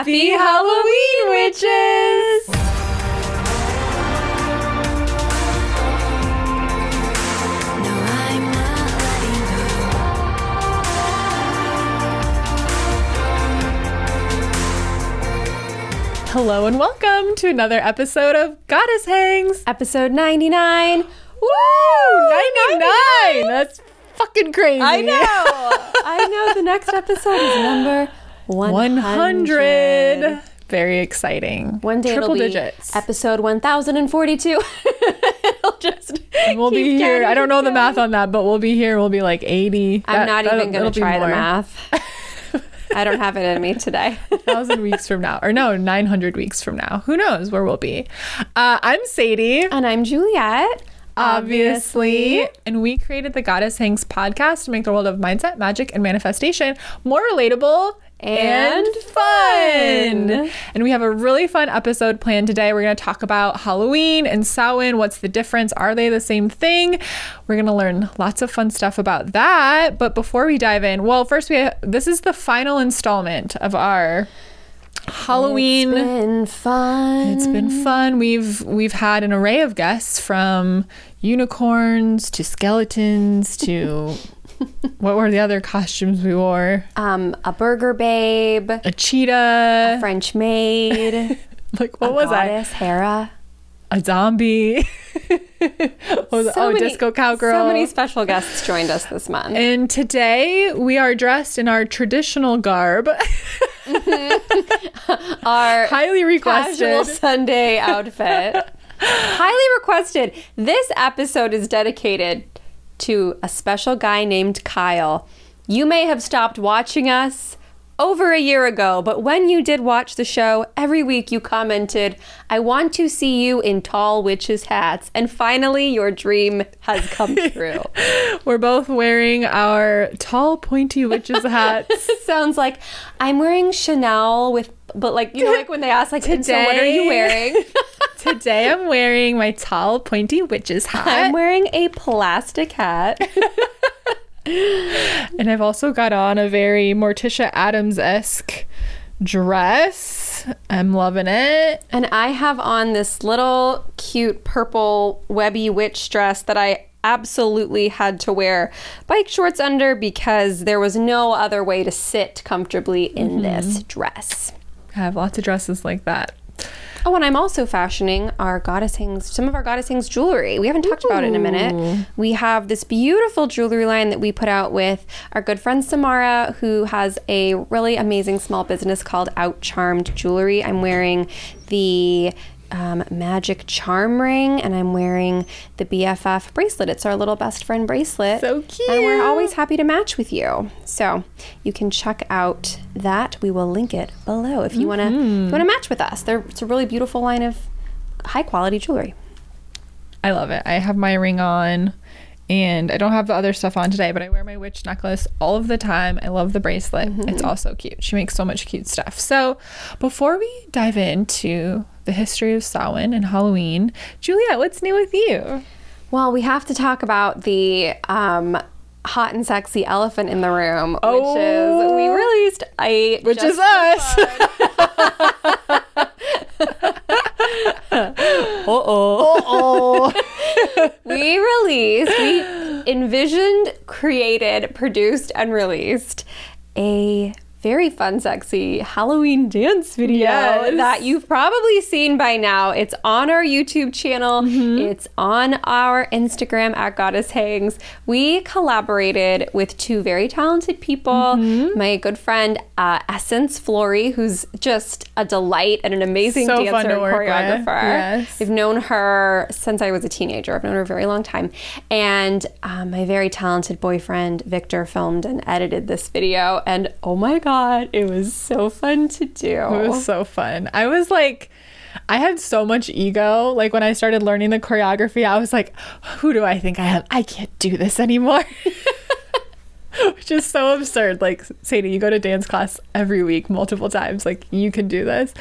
Happy Halloween, witches! Hello and welcome to another episode of Goddess Hangs. Episode 99. Woo! 99! That's fucking crazy. I know. I know. The next episode is number 100. 100. Very exciting. One day Triple it'll be digits. episode 1042. it'll just we'll be here. I don't know the math on that, but we'll be here. We'll be like 80. I'm That- not even going to try the math. I don't have it in me today. thousand weeks from now, or no, 900 weeks from now. Who knows where we'll be? Uh, I'm Sadie. and I'm Juliet. obviously. And we created the Goddess Hangs podcast to make the world of mindset, magic, and manifestation more relatable and, fun. And we have a really fun episode planned today. We're going to talk about Halloween and Samhain. What's the difference? Are they the same thing? We're going to learn lots of fun stuff about that. But before we dive in, well, first we this is the final installment of our Halloween It's been fun. it's been fun. We've we've had an array of guests from unicorns to skeletons to what were the other costumes we wore? um, a burger babe, A cheetah. A French maid, like what was I? goddess, Hera. A zombie. Was? So oh, many- disco cowgirl. So many special guests joined us this month. and today we are dressed in our traditional garb, Our highly requested. Sunday outfit. Highly requested. This episode is dedicated to a special guy named Kyle. You may have stopped watching us over a year ago, but when you did watch the show, every week you commented, I want to see you in tall witches' hats. And finally, your dream has come true. We're both wearing our tall, pointy witches hats. sounds like I'm wearing Chanel with, but like, you know, like when they ask, like, today, so what are you wearing? Today I'm wearing my tall, pointy witch's hat. I'm wearing a plastic hat. and I've also got on a very Morticia Addams esque dress. I'm loving it. And I have on this little cute purple webby witch dress that I absolutely had to wear bike shorts under because there was no other way to sit comfortably in mm-hmm. this dress. I have lots of dresses like that. Oh, and I'm also fashioning our goddess hangs, some of our goddess hangs jewelry. We haven't talked about it in a minute. We have this beautiful jewelry line that we put out with our good friend Samara, who has a really amazing small business called Out Charmed Jewelry. I'm wearing the um, magic charm ring, and I'm wearing the BFF bracelet. It's our little best friend bracelet. So cute. And we're always happy to match with you. So you can check out that. We will link it below if you want to Mm-hmm. want to match with us. They're, it's a really beautiful line of high quality jewelry. I love it. I have my ring on and I don't have the other stuff on today, but I wear my witch necklace all of the time. I love the bracelet. It's also cute. She makes so much cute stuff. So, before we dive into the history of Samhain and Halloween, Juliet, what's new with you? Well, we have to talk about the um, hot and sexy elephant in the room, which is we released a Oh. Which is us. oh Uh-oh. we released, we envisioned, created, produced, and released a very fun, sexy Halloween dance video Yes. that you've probably seen by now. It's on our YouTube channel, it's on our Instagram at Goddess Hangs. We collaborated with two very talented people. My good friend, uh, Essence Flory, who's just a delight and an amazing So dancer fun to and work with. choreographer. Yes. I've known her since I was a teenager. I've known her a very long time. And um, my very talented boyfriend, Victor, filmed and edited this video. And oh my God, it was so fun to do. It was so fun. I was like, I had so much ego. Like when I started learning the choreography, I was like, who do I think I am? I can't do this anymore. which is so absurd. Like, Sadie, you go to dance class every week, multiple times. Like, you can do this.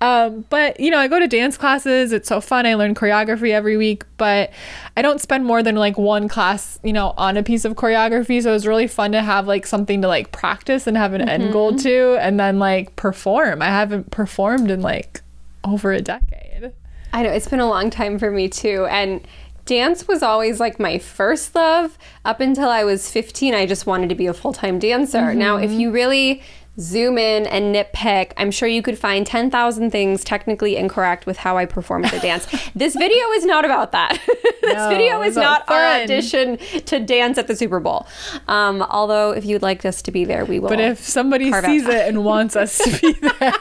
Um, but, you know, I go to dance classes. It's so fun. I learn choreography every week, but I don't spend more than like one class, you know, on a piece of choreography. So it was really fun to have like something to like practice and have an end goal to, and then like perform. I haven't performed in like over a decade. I know it's been a long time for me too. And dance was always like my first love. Up until I was 15, I just wanted to be a full time dancer. Now, if mm-hmm. you really zoom in and nitpick, I'm sure you could find 10,000 things technically incorrect with how I perform at the dance. this video is not about that. this No, video is not our audition to dance at the Super Bowl. Um, although, if you'd like us to be there, we will. But if somebody out sees it and wants us to be there,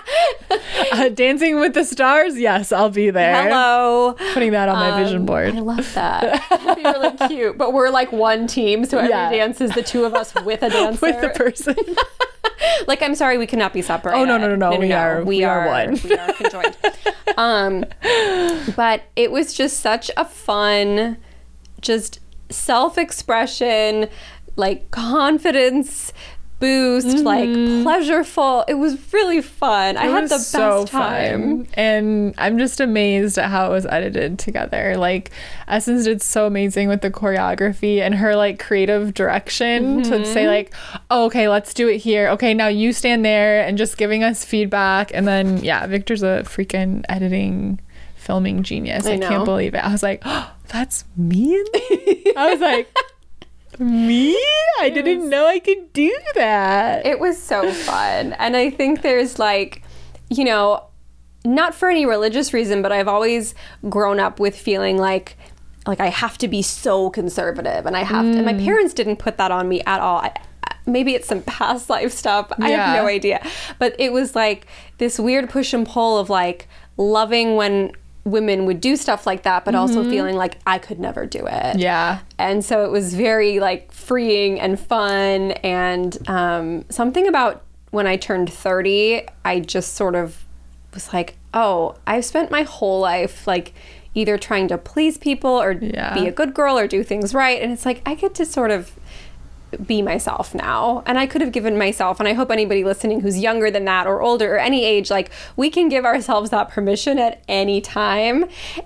uh, Dancing with the Stars, yes, I'll be there. Hello. Putting that on my vision Um, board. I love that. That'd be really cute. But we're like one team, so every Yeah. dance is the two of us with a dancer. with the person. like, I'm sorry, we cannot be separated. Oh, no, no, no, no, we are- we are one. We are conjoined. um, but it was just such a fun, just self-expression, like confidence boost, like pleasureful. It was really fun. I Mm-hmm. Had the best so time. fun. And I'm just amazed at how it was edited together. Like Essence did so amazing with the choreography and her like creative direction to Mm-hmm. say like, oh, okay, let's do it here. Okay, now you stand there and just giving us feedback. And then yeah, Victor's a freaking editing filming genius. I I, can't believe it. I was like, oh, that's me? I was like, me? I didn't know I could do that. It was so fun. And I think there's like, you know, not for any religious reason, but I've always grown up with feeling like like I have to be so conservative and I have to, and my mm. parents didn't put that on me at all. I, maybe it's some past life stuff. I have no idea. But it was like this weird push and pull of like loving when women would do stuff like that, but also feeling like I could never do it. yeah. And so it was very like freeing and fun. And um, something about when I turned 30, I just sort of was like, oh, I've spent my whole life like either trying to please people or Yeah. be a good girl or do things right. And it's like, I get to sort of be myself now. And I could have given myself, and I hope anybody listening who's younger than that or older or any age, like we can give ourselves that permission at any time.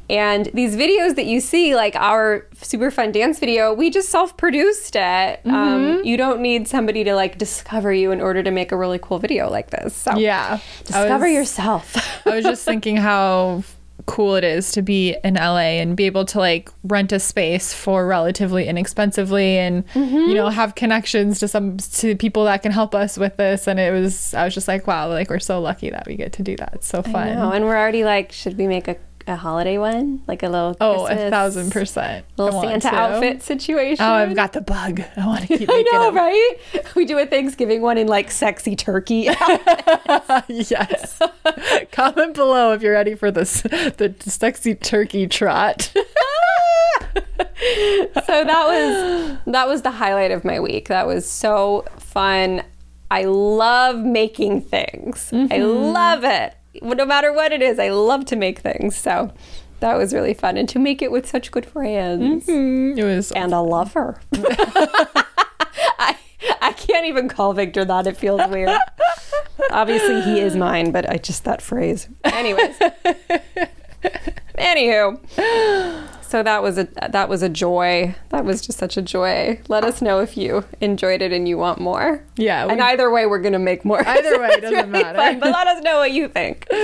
And these videos that you see, like our super fun dance video, we just self produced it. Um, you don't need somebody to like discover you in order to make a really cool video like this. So Yeah. Discover was- yourself. I was just thinking how cool it is to be in LA and be able to like rent a space for relatively inexpensively and you know mm-hmm. have connections to some to people that can help us with this. And it was I was just like wow like we're so lucky that we get to do that. It's so fun. And we're already like, should we make a, a holiday one? Like a little oh a thousand percent little Santa to. outfit situation. oh I've got the bug I want to keep it. I know, them. right? We do a Thanksgiving one in like sexy turkey. yes comment below if you're ready for this the sexy turkey trot so that was that was the highlight of my week. That was so fun. I love making things. I mm-hmm. love it. No matter what it is, I love to make things. So that was really fun and to make it with such good friends mm-hmm. it was and a lover. I I can't even call Victor that. It feels weird. Obviously, he is mine, but I just that phrase. Anyways. Anywho. So that was a that was a joy. That was just such a joy. Let us know if you enjoyed it and you want more. yeah we and either way, we're gonna make more. Either way, it doesn't really matter. fun, but let us know what you think.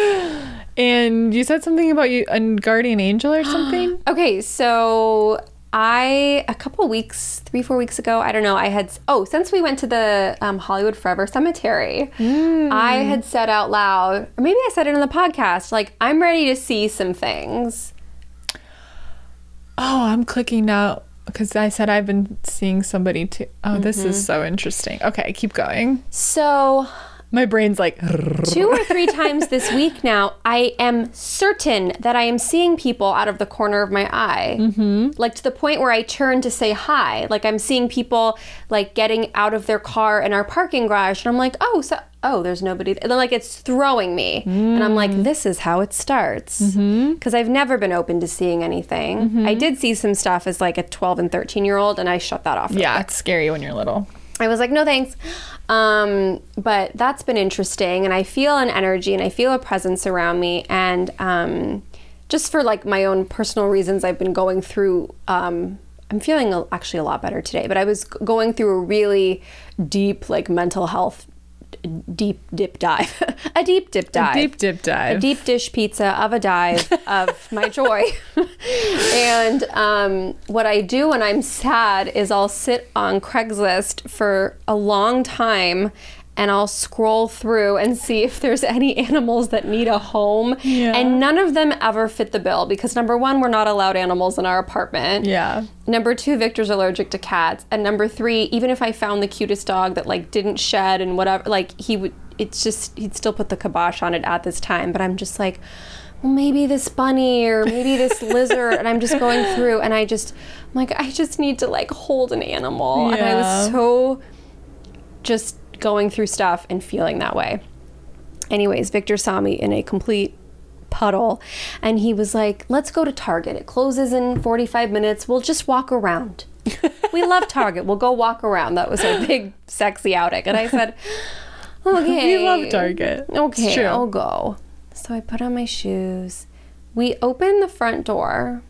And you said something about you a guardian angel or something? Okay, so I a couple weeks, three four weeks ago, I don't know. I had oh since we went to the um, Hollywood Forever Cemetery, I had said out loud, or maybe I said it in the podcast, like I'm ready to see some things. Oh, I'm clicking now because I said I've been seeing somebody too. Oh, this Mm-hmm. is so interesting. Okay, keep going. So My brain's like, two or three times this week now, I am certain that I am seeing people out of the corner of my eye. Mm-hmm. Like to the point where I turn to say hi. Like I'm seeing people like getting out of their car in our parking garage, and I'm like, oh, so oh, there's nobody. And then like it's throwing me, and I'm like, mm. this is how it starts. Mm-hmm. Because I've never been open to seeing anything. Mm-hmm. I did see some stuff as like a 12 and 13 year old, and I shut that off. yeah, quick. it's scary when you're little. I was like, no thanks. Um, but that's been interesting. And I feel an energy and I feel a presence around me. And um, just for like my own personal reasons, I've been going through. Um, I'm feeling actually a lot better today, but I was going through a really deep, like mental health deep dip dive. a deep dip dive. Deep dip dive. A deep dish pizza of a dive of my joy. and um, what I do when I'm sad is I'll sit on Craigslist for a long time and I'll scroll through and see if there's any animals that need a home. Yeah. And none of them ever fit the bill because number one, we're not allowed animals in our apartment. Yeah. Number two, Victor's allergic to cats. And number three, even if I found the cutest dog that like didn't shed and whatever, like he would, it's just, he'd still put the kibosh on it at this time. But I'm just like, well, maybe this bunny or maybe this lizard. And I'm just going through and I just, I'm like, I just need to like hold an animal. And I was so just going through stuff and feeling that way. Anyways, Victor saw me in a complete puddle and he was like, Let's go to Target. It closes in 45 minutes. We'll just walk around. we love Target. We'll go walk around. That was our big, sexy outing. And I said, Okay. We love Target. Okay. I'll go. So I put on my shoes. We open the front door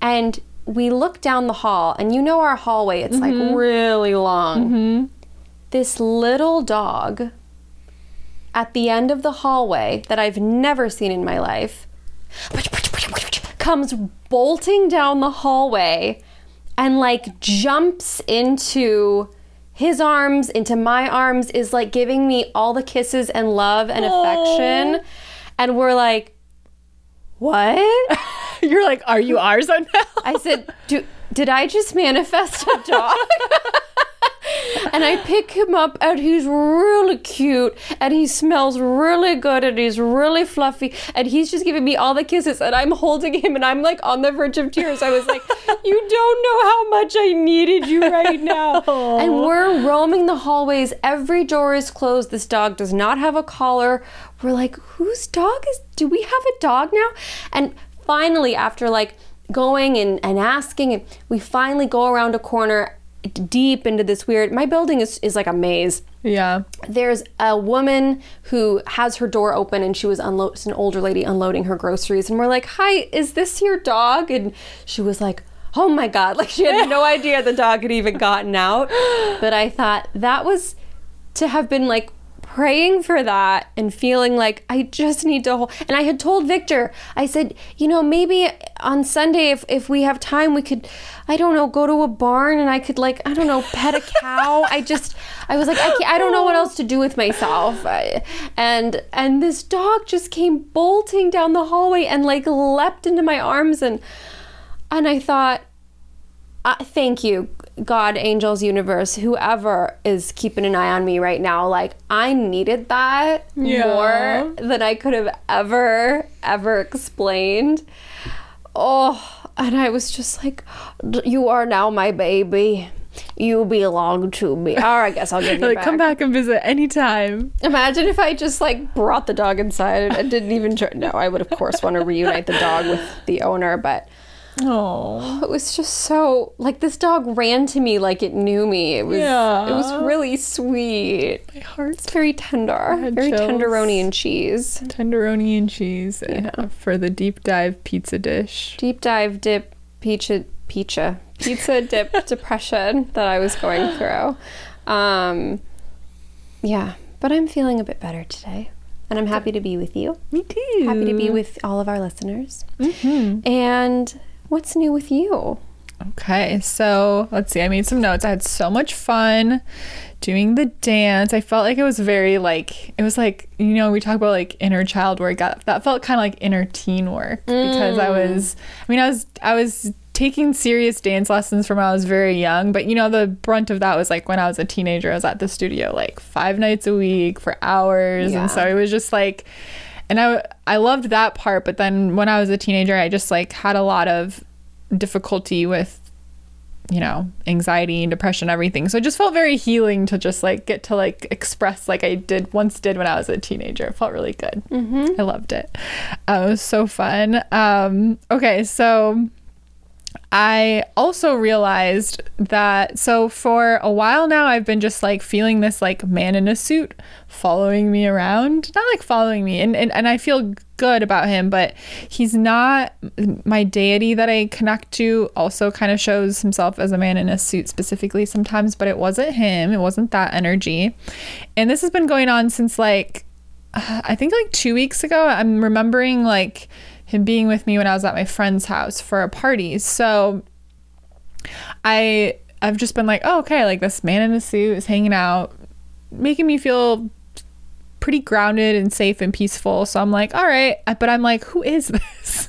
and we look down the hall. And you know our hallway, it's Mm-hmm. like really long. This little dog at the end of the hallway that I've never seen in my life comes bolting down the hallway and like jumps into his arms into my arms is like giving me all the kisses and love and affection. And we're like what? You're like, are you ours now? i said Do, did i just manifest a dog and I pick him up, and he's really cute, and he smells really good, and he's really fluffy, and he's just giving me all the kisses, and I'm holding him, and I'm like on the verge of tears. I was like, "You don't know how much I needed you right now." and we're roaming the hallways. Every door is closed. This dog does not have a collar. We're like, "Whose dog is? Do we have a dog now?" And finally, after like going and, and asking, and we finally go around a corner deep into this weird my building is, is like a maze. Yeah. there's a woman who has her door open and she was unload it's an older lady unloading her groceries and we're like hi is this your dog? And she was like oh my god like she had no idea the dog had even gotten out. But i thought that was to have been like praying for that and feeling like I just need to hold. And I had told Victor, I said, you know, maybe on Sunday, if, if we have time, we could, I don't know, go to a barn and I could, like, I don't know, pet a cow. I just, I was like, I, I don't know what else to do with myself. And, and this dog just came bolting down the hallway and, like, leapt into my arms. And, and I thought, uh, thank you, God, angels, universe, whoever is keeping an eye on me right now. Like, I needed that Yeah. more than I could have ever, ever explained. Oh, and I was just like, "D- You are now my baby. You belong to me. Or I guess I'll give you Like, back. come back and visit anytime. Imagine if I just like brought the dog inside and didn't even try. No, I would of course want to reunite the dog with the owner, but Oh. it was just so like this dog ran to me like it knew me. It was Yeah. it was really sweet. My heart's very tender, very chills. tenderoni and cheese. Tenderoni and cheese uh, for the deep dive pizza dish. Deep dive dip pizza pizza pizza dip depression that I was going through. Um, yeah, but I'm feeling a bit better today, and I'm happy to be with you. Me too. Happy to be with all of our listeners. Mhm. And what's new with you? Okay, so let's see. I made some notes. I had so much fun doing the dance. I felt like it was very like it was like you know we talk about like inner child work. That, that felt kind of like inner teen work because I mm. was. I mean, I was I was taking serious dance lessons from when I was very young, but you know the brunt of that was like when I was a teenager. I was at the studio like five nights a week for hours, Yeah. and so it was just like. And I, I loved that part, but then when I was a teenager, I just like had a lot of difficulty with you know anxiety and depression everything. So it just felt very healing to just like get to like express like i did once did when i was a teenager. It felt really good. Mm-hmm. i loved it. Uh, it was so fun. Um okay so I also realized that so for a while now I've been just like feeling this like man in a suit following me around. Not like following me and, and, and I feel good about him, but he's not my deity that I connect to also kind of shows himself as a man in a suit specifically sometimes, but it wasn't him. It wasn't that energy. And this has been going on since like uh, I think like 2 weeks ago. I'm remembering like him being with me when I was at my friend's house for a party. So I I've just been like, oh, okay, like this man in a suit is hanging out, making me feel pretty grounded and safe and peaceful. So I'm like, all right, but I'm like, who is this?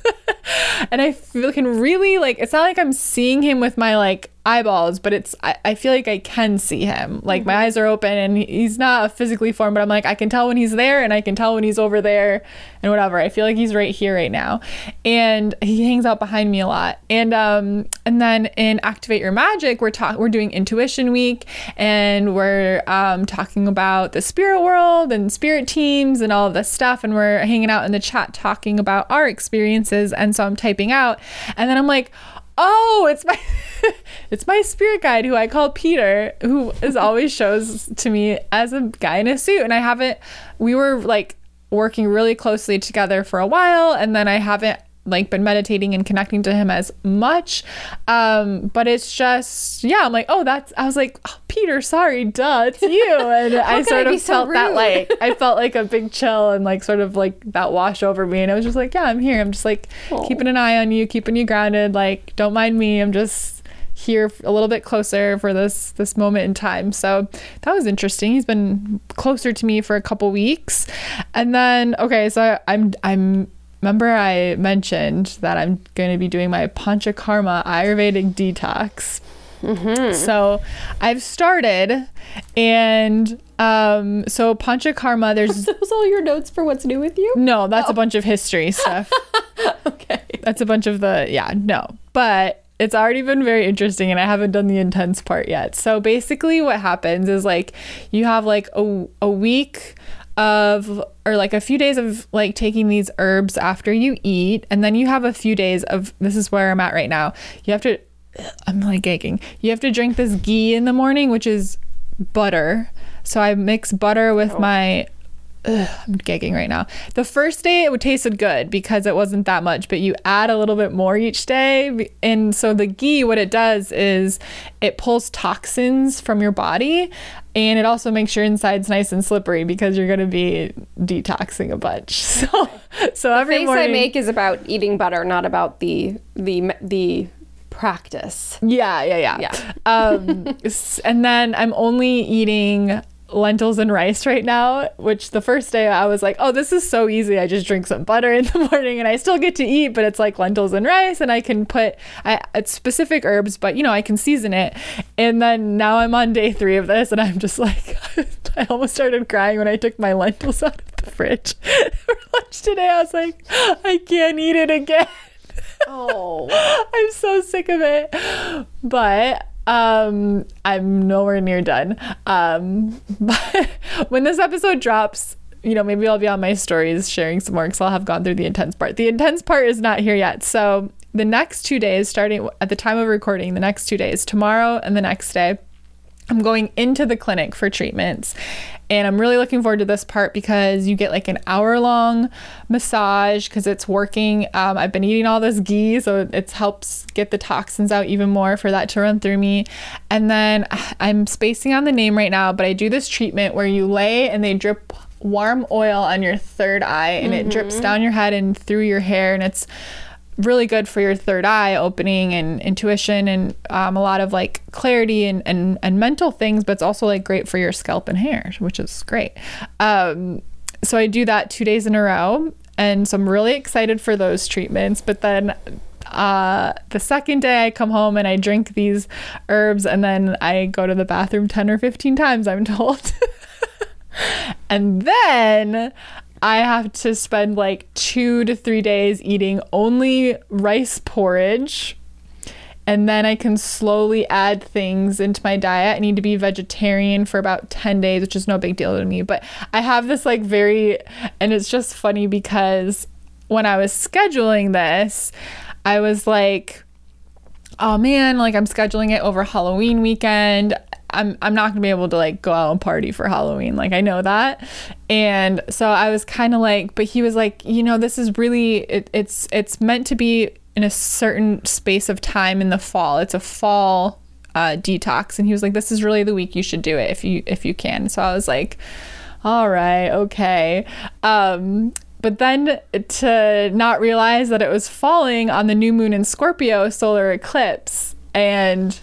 and I feel can really like it's not like I'm seeing him with my like eyeballs, but it's I, I feel like I can see him. Like mm-hmm. my eyes are open and he's not physically formed, but I'm like I can tell when he's there and I can tell when he's over there and whatever. I feel like he's right here right now. And he hangs out behind me a lot. And um and then in Activate Your Magic, we're talking we're doing intuition week and we're um talking about the spirit world and spirit teams and all of this stuff and we're hanging out in the chat talking about our experiences and so I'm typing out and then I'm like oh, it's my it's my spirit guide who I call Peter, who is always shows to me as a guy in a suit. And I haven't we were like working really closely together for a while and then I haven't like been meditating and connecting to him as much. Um, but it's just yeah, I'm like, oh, that's I was like, oh, Peter, sorry, duh, it's you. And I sort I of felt so that like I felt like a big chill and like sort of like that wash over me. And I was just like, yeah, I'm here. I'm just like Aww. keeping an eye on you, keeping you grounded. Like, don't mind me. I'm just here a little bit closer for this this moment in time. So that was interesting. He's been closer to me for a couple weeks. And then okay, so I'm I'm remember I mentioned that I'm going to be doing my Panchakarma Ayurvedic detox. Mm-hmm. So I've started, and um, so Panchakarma. There's those all your notes for what's new with you? No, that's oh. a bunch of history stuff. okay, that's a bunch of the yeah no, but it's already been very interesting and I haven't done the intense part yet. So basically what happens is like you have like a, a week of or like a few days of like taking these herbs after you eat and then you have a few days of this is where I'm at right now. You have to I'm like gagging. You have to drink this ghee in the morning which is butter. So I mix butter with oh. my Ugh, I'm gagging right now. The first day it would tasted good because it wasn't that much, but you add a little bit more each day. And so the ghee, what it does is it pulls toxins from your body and it also makes your insides nice and slippery because you're going to be detoxing a bunch. So, so the every face morning, I make is about eating butter, not about the the the practice. Yeah, yeah, yeah. Yeah. um, and then I'm only eating lentils and rice right now, which the first day I was like, oh, this is so easy. I just drink some butter in the morning and I still get to eat, but it's like lentils and rice and I can put I, it's specific herbs, but you know, I can season it. And then now I'm on day three of this and I'm just like, I almost started crying when I took my lentils out of the fridge for lunch today. I was like, I can't eat it again. Oh, I'm so sick of it. But um, I'm nowhere near done. Um, but when this episode drops, you know, maybe I'll be on my stories sharing some more because I'll have gone through the intense part. The intense part is not here yet. So the next two days, starting at the time of recording, the next two days, tomorrow and the next day, I'm going into the clinic for treatments. And I'm really looking forward to this part because you get like an hour long massage because it's working. Um, I've been eating all this ghee, so it helps get the toxins out even more for that to run through me. And then I'm spacing on the name right now, but I do this treatment where you lay and they drip warm oil on your third eye and mm-hmm. it drips mm-hmm. down your head and through your hair. And it's really good for your third eye opening and intuition and um, a lot of like clarity and, and, and mental things, but it's also like great for your scalp and hair, which is great. Um, so I do that two days in a row. And so I'm really excited for those treatments. But then uh, the second day I come home and I drink these herbs and then I go to the bathroom 10 or 15 times, I'm told. and then I have to spend like two to three days eating only rice porridge. And then I can slowly add things into my diet. I need to be vegetarian for about 10 days, which is no big deal to me. But I have this like very, and it's just funny because when I was scheduling this, I was like, oh man, like I'm scheduling it over Halloween weekend. I'm I'm not gonna be able to like go out and party for Halloween. Like I know that. And so I was kind of like, but he was like, you know, this is really it, it's it's meant to be in a certain space of time in the fall. It's a fall uh, detox, and he was like, this is really the week you should do it if you if you can. So I was like, all right, okay. Um, but then to not realize that it was falling on the new moon in Scorpio solar eclipse, and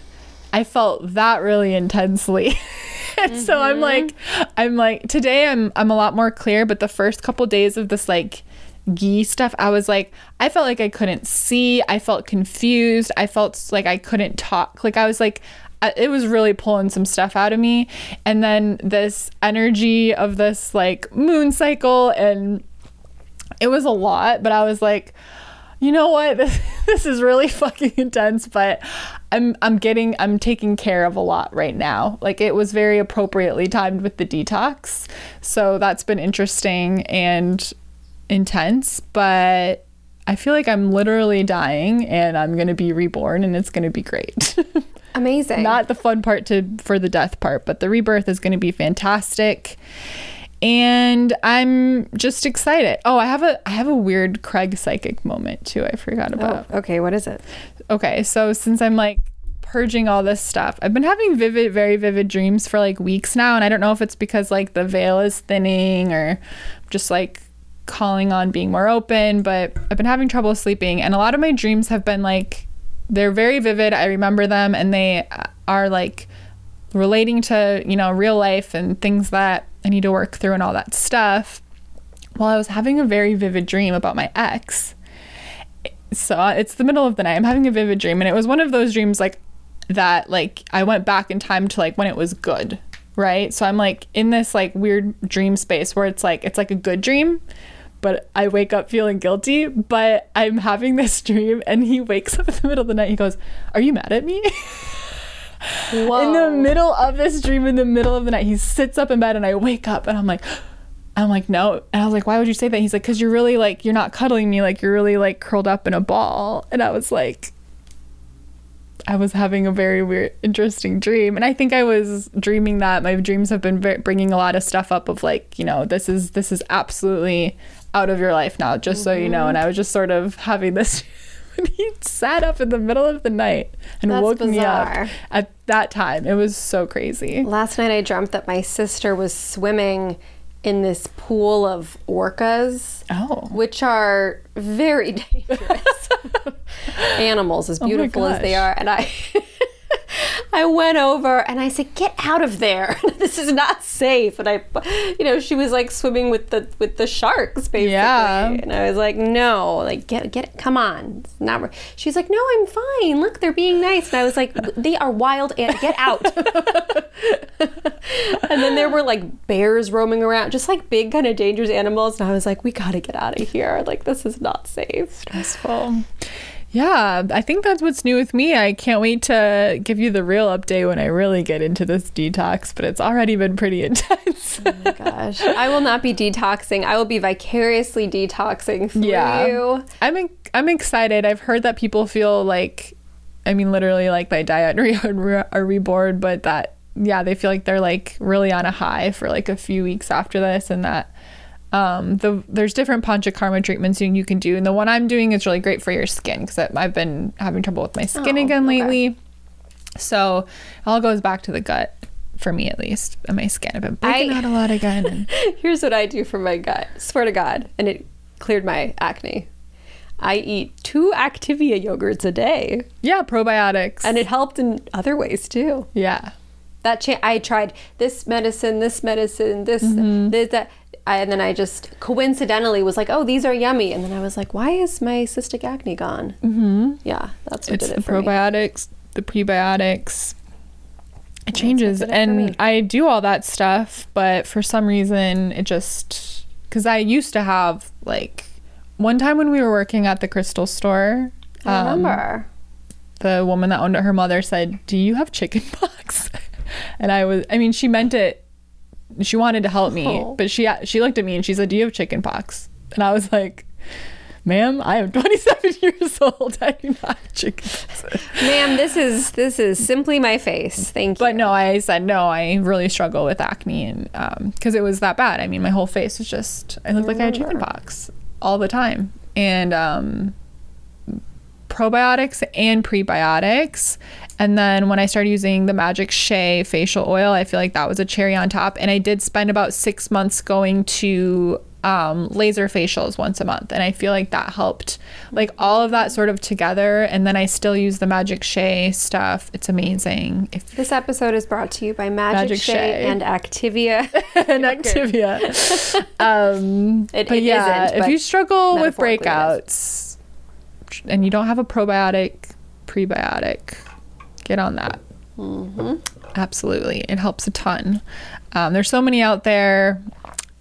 I felt that really intensely. mm-hmm. So I'm like, I'm like, today I'm I'm a lot more clear, but the first couple days of this like ghee stuff, I was like, I felt like I couldn't see. I felt confused. I felt like I couldn't talk. Like I was like, it was really pulling some stuff out of me. And then this energy of this like moon cycle, and it was a lot, but I was like, you know what this, this is really fucking intense but i'm i'm getting i'm taking care of a lot right now like it was very appropriately timed with the detox so that's been interesting and intense but i feel like i'm literally dying and i'm going to be reborn and it's going to be great amazing not the fun part to for the death part but the rebirth is going to be fantastic and I'm just excited. Oh, I have a I have a weird Craig psychic moment too. I forgot about. Oh, okay, what is it? Okay, so since I'm like purging all this stuff, I've been having vivid, very vivid dreams for like weeks now, and I don't know if it's because like the veil is thinning or just like calling on being more open, but I've been having trouble sleeping, and a lot of my dreams have been like they're very vivid. I remember them, and they uh, are like relating to you know real life and things that I need to work through and all that stuff. While I was having a very vivid dream about my ex. So it's the middle of the night. I'm having a vivid dream, and it was one of those dreams like that. Like I went back in time to like when it was good, right? So I'm like in this like weird dream space where it's like it's like a good dream, but I wake up feeling guilty. But I'm having this dream, and he wakes up in the middle of the night. He goes, "Are you mad at me?" Whoa. in the middle of this dream, in the middle of the night, he sits up in bed and I wake up and I'm like, I'm like, no. And I was like, why would you say that? He's like, because you're really like, you're not cuddling me. Like, you're really like curled up in a ball. And I was like, I was having a very weird, interesting dream. And I think I was dreaming that my dreams have been bringing a lot of stuff up of like, you know, this is, this is absolutely out of your life now, just mm-hmm. so you know. And I was just sort of having this and he sat up in the middle of the night and That's woke bizarre. me up at that time. It was so crazy. Last night I dreamt that my sister was swimming in this pool of orcas, oh. which are very dangerous animals, as oh beautiful oh as they are. And I I went over and I said, "Get out of there! this is not safe." And I, you know, she was like swimming with the with the sharks, basically. Yeah. And I was like, "No, like get get, come on, it's not." She's like, "No, I'm fine. Look, they're being nice." And I was like, "They are wild and get out." and then there were like bears roaming around, just like big kind of dangerous animals. And I was like, "We got to get out of here! Like this is not safe." Stressful. Yeah, I think that's what's new with me. I can't wait to give you the real update when I really get into this detox, but it's already been pretty intense. oh my gosh. I will not be detoxing. I will be vicariously detoxing through yeah. you. I'm I'm excited. I've heard that people feel like I mean literally like they die and re- are reborn, but that yeah, they feel like they're like really on a high for like a few weeks after this and that um, the there's different panchakarma treatments you, you can do, and the one I'm doing is really great for your skin because I've been having trouble with my skin oh, again lately. Okay. So it all goes back to the gut for me at least, and my skin. I've been breaking I, out a lot again. And... Here's what I do for my gut. Swear to God, and it cleared my acne. I eat two Activia yogurts a day. Yeah, probiotics, and it helped in other ways too. Yeah, that cha- I tried this medicine, this medicine, this, mm-hmm. this that I, and then I just coincidentally was like, "Oh, these are yummy," and then I was like, "Why is my cystic acne gone?" Mm-hmm. Yeah, that's what it's did it the probiotics, me. the prebiotics. It changes, and I do all that stuff, but for some reason, it just because I used to have like one time when we were working at the crystal store. I um, remember the woman that owned it. Her mother said, "Do you have chicken pox?" and I was, I mean, she meant it she wanted to help me, oh. but she she looked at me and she said, "Do you have chicken pox?" And I was like, ma'am, I am 27 years old. I do not have chicken pox. Ma'am, this is this is simply my face. Thank you. But no, I said no. I really struggle with acne, and because it was that bad. I mean, my whole face was just. I looked like I had chicken pox all the time, and um, probiotics and prebiotics. And then when I started using the Magic Shea facial oil, I feel like that was a cherry on top. And I did spend about six months going to um, laser facials once a month. And I feel like that helped, like all of that sort of together. And then I still use the Magic Shea stuff. It's amazing. If this episode is brought to you by Magic, Magic Shea, Shea. and Activia. and Activia. um, It- but it yeah, isn't, if but you struggle with metaphorically it is. breakouts and you don't have a probiotic, prebiotic, get on that. Mm-hmm. Absolutely, it helps a ton. Um, there's so many out there.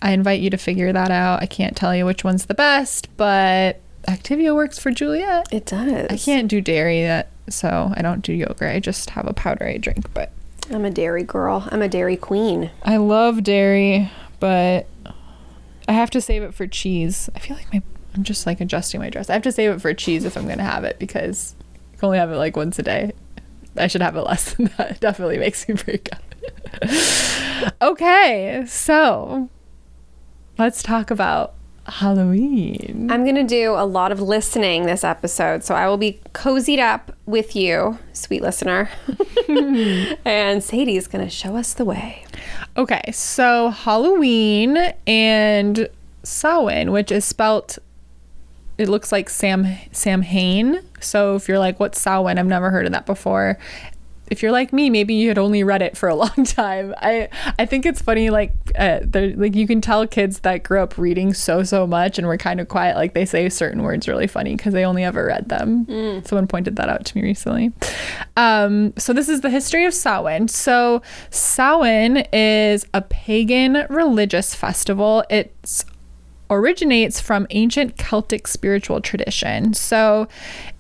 I invite you to figure that out. I can't tell you which one's the best, but Activia works for Juliet. It does. I can't do dairy, that so I don't do yogurt. I just have a powder I drink, but. I'm a dairy girl. I'm a dairy queen. I love dairy, but I have to save it for cheese. I feel like my I'm just like adjusting my dress. I have to save it for cheese if I'm gonna have it because I can only have it like once a day. I should have it less than that. It definitely makes me break out. okay, so let's talk about Halloween. I'm going to do a lot of listening this episode. So I will be cozied up with you, sweet listener. and Sadie's going to show us the way. Okay, so Halloween and Samhain, which is spelt, it looks like Sam Sam Hain. So if you're like, what's Samhain? I've never heard of that before. If you're like me, maybe you had only read it for a long time. I I think it's funny, like uh, like you can tell kids that grew up reading so so much and were kind of quiet, like they say certain words really funny because they only ever read them. Someone pointed that out to me recently. Um, so this is the history of Samhain. So Samhain is a pagan religious festival. It's originates from ancient Celtic spiritual tradition. So,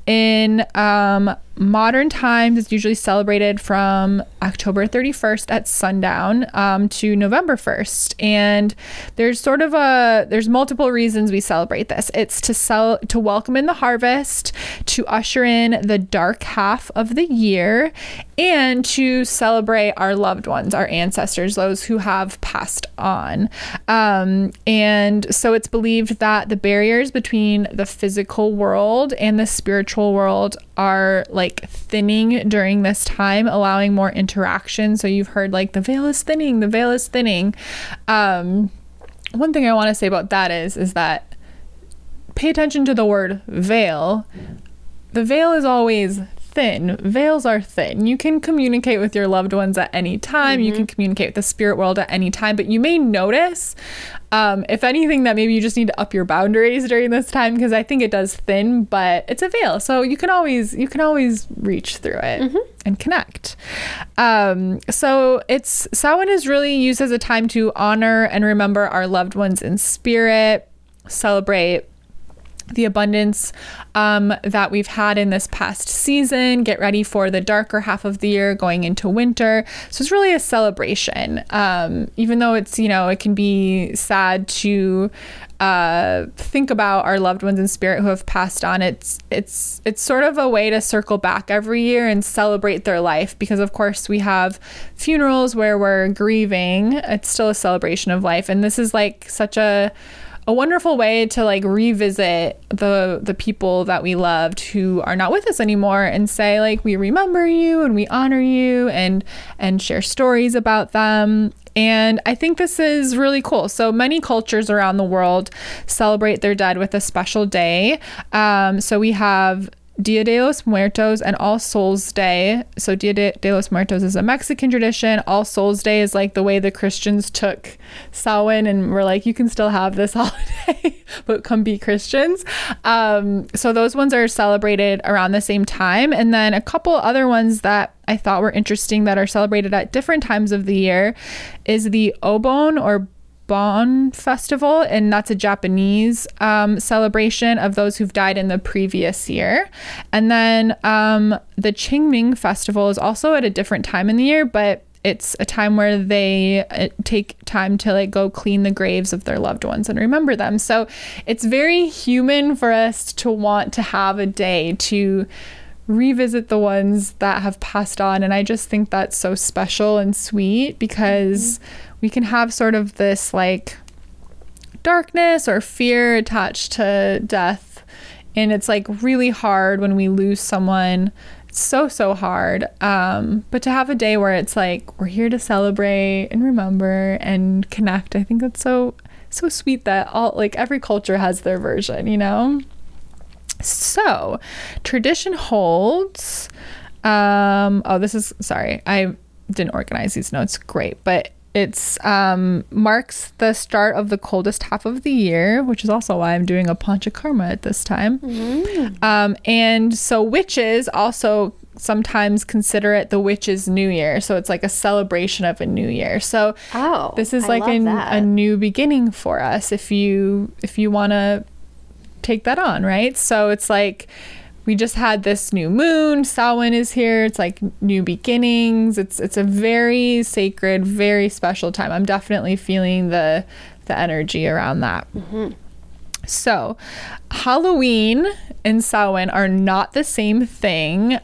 in um, modern times, is usually celebrated from October 31st at sundown um, to November 1st, and there's sort of a there's multiple reasons we celebrate this. It's to sell to welcome in the harvest, to usher in the dark half of the year, and to celebrate our loved ones, our ancestors, those who have passed on. Um, and so it's believed that the barriers between the physical world and the spiritual world are like thinning during this time, allowing more interaction. So you've heard like the veil is thinning, the veil is thinning. Um, one thing I want to say about that is is that pay attention to the word veil. The veil is always thin. Veils are thin. You can communicate with your loved ones at any time. You can communicate with the spirit world at any time, but you may notice, um, if anything, that maybe you just need to up your boundaries during this time because I think it does thin, but it's a veil, so you can always you can always reach through it and connect. Um, so it's Samhain is really used as a time to honor and remember our loved ones in spirit, celebrate the abundance um, that we've had in this past season, get ready for the darker half of the year going into winter. So it's really a celebration. Um, even though it's, you know, it can be sad to uh, think about our loved ones in spirit who have passed on. It's it's it's sort of a way to circle back every year and celebrate their life because of course we have funerals where we're grieving. It's still a celebration of life, and this is like such a a wonderful way to like revisit the the people that we loved who are not with us anymore and say like we remember you and we honor you and and share stories about them and I think this is really cool. So many cultures around the world celebrate their dead with a special day. Um, so we have Dia de los Muertos and All Souls Day. So Dia de, de los Muertos is a Mexican tradition. All Souls Day is like the way the Christians took Samhain and were like, you can still have this holiday, but come be Christians. Um, so those ones are celebrated around the same time. And then a couple other ones that I thought were interesting that are celebrated at different times of the year is the Obon or Bon Festival, and that's a Japanese um, celebration of those who've died in the previous year. And then um, the Qingming Festival is also at a different time in the year, but it's a time where they uh, take time to like go clean the graves of their loved ones and remember them. So it's very human for us to want to have a day to revisit the ones that have passed on. And I just think that's so special and sweet because mm-hmm. we can have sort of this like darkness or fear attached to death. And it's like really hard when we lose someone. It's so, so hard. Um, but to have a day where it's like we're here to celebrate and remember and connect, I think that's so, so sweet that all like every culture has their version, you know? So, tradition holds. Um, oh, this is sorry, I didn't organize these notes. Great, but it's um, marks the start of the coldest half of the year, which is also why I'm doing a panchakarma at this time. Mm-hmm. Um, and so witches also sometimes consider it the witches' new year. So it's like a celebration of a new year. So oh, this is like a, a new beginning for us. If you if you want to take that on, right? So it's like we just had this new moon. Samhain is here. It's like new beginnings. It's it's a very sacred, very special time. I'm definitely feeling the the energy around that. Mm-hmm. So, Halloween and Samhain are not the same thing.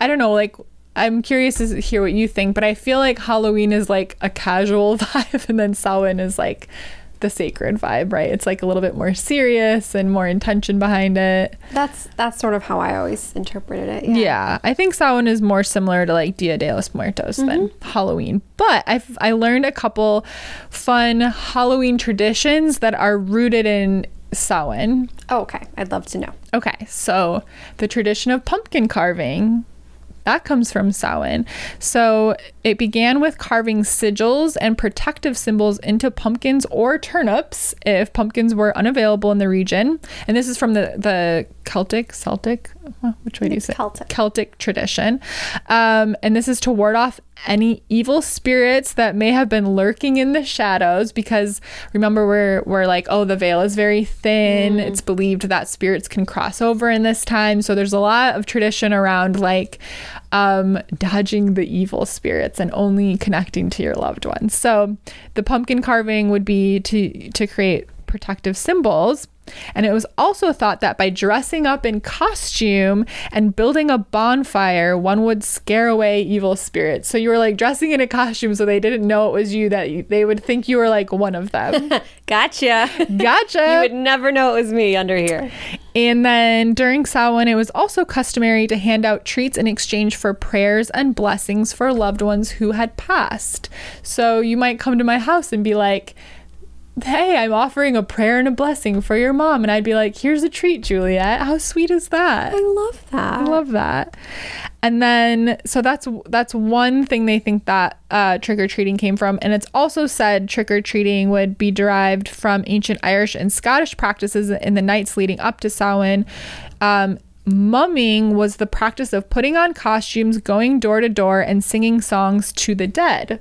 I don't know, like I'm curious to hear what you think, but I feel like Halloween is like a casual vibe, and then Samhain is like the sacred vibe, right? It's like a little bit more serious and more intention behind it. That's that's sort of how I always interpreted it. Yeah, yeah I think Samhain is more similar to like Dia de los Muertos mm-hmm. than Halloween. But I've I learned a couple fun Halloween traditions that are rooted in Samhain. Oh, okay. I'd love to know. Okay, so the tradition of pumpkin carving that comes from Samhain. So it began with carving sigils and protective symbols into pumpkins or turnips if pumpkins were unavailable in the region. And this is from the, the Celtic, Celtic, which way do you say? Celtic. Celtic tradition. Um, and this is to ward off any evil spirits that may have been lurking in the shadows because remember we're we're like oh the veil is very thin. Mm. it's believed that spirits can cross over in this time. So there's a lot of tradition around like um, dodging the evil spirits and only connecting to your loved ones. So the pumpkin carving would be to to create protective symbols and it was also thought that by dressing up in costume and building a bonfire, one would scare away evil spirits. So you were like dressing in a costume so they didn't know it was you, that you, they would think you were like one of them. gotcha. Gotcha. you would never know it was me under here. And then during Samhain, it was also customary to hand out treats in exchange for prayers and blessings for loved ones who had passed. So you might come to my house and be like, hey, I'm offering a prayer and a blessing for your mom. And I'd be like, here's a treat, Juliet. How sweet is that? I love that. I love that. And then, so that's that's one thing they think that uh, trick or treating came from, and it's also said trick or treating would be derived from ancient Irish and Scottish practices in the nights leading up to Samhain. Um, mumming was the practice of putting on costumes, going door to door, and singing songs to the dead.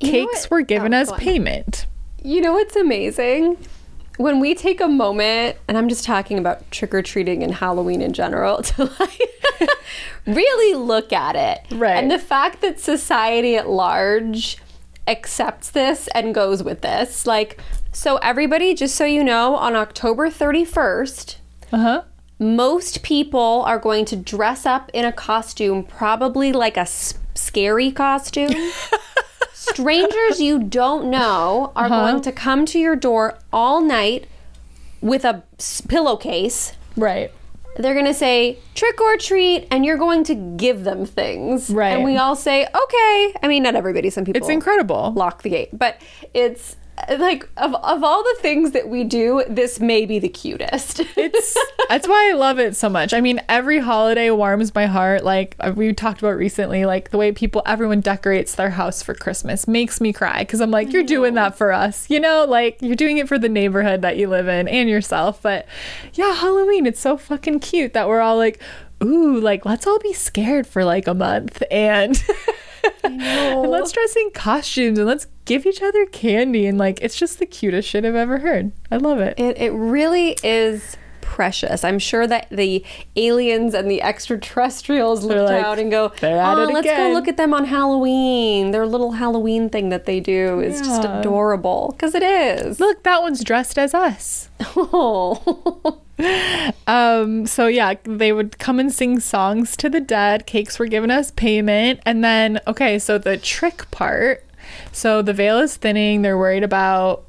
You Cakes were given oh, as payment. You know what's amazing? When we take a moment, and I'm just talking about trick or treating and Halloween in general, to like really look at it. Right. And the fact that society at large accepts this and goes with this. Like, so everybody, just so you know, on October 31st, uh-huh. most people are going to dress up in a costume, probably like a scary costume. strangers you don't know are uh-huh. going to come to your door all night with a pillowcase. Right. They're going to say trick or treat and you're going to give them things. Right. And we all say, "Okay." I mean, not everybody, some people It's incredible. lock the gate, but it's like of, of all the things that we do this may be the cutest. It's that's why i love it so much. I mean every holiday warms my heart. Like uh, we talked about recently like the way people everyone decorates their house for christmas makes me cry because i'm like you're doing that for us. You know like you're doing it for the neighborhood that you live in and yourself. But yeah halloween it's so fucking cute that we're all like ooh like let's all be scared for like a month and and let's dress in costumes and let's give each other candy and like it's just the cutest shit I've ever heard. I love it. It it really is precious. I'm sure that the aliens and the extraterrestrials looked like, out and go, "They're at "Oh, let's go look at them on Halloween. Their little Halloween thing that they do is just adorable because it is. Look, that one's dressed as us. Oh. Um, so yeah, they would come and sing songs to the dead. Cakes were given as payment. And then, okay, so the trick part. So the veil is thinning. They're worried about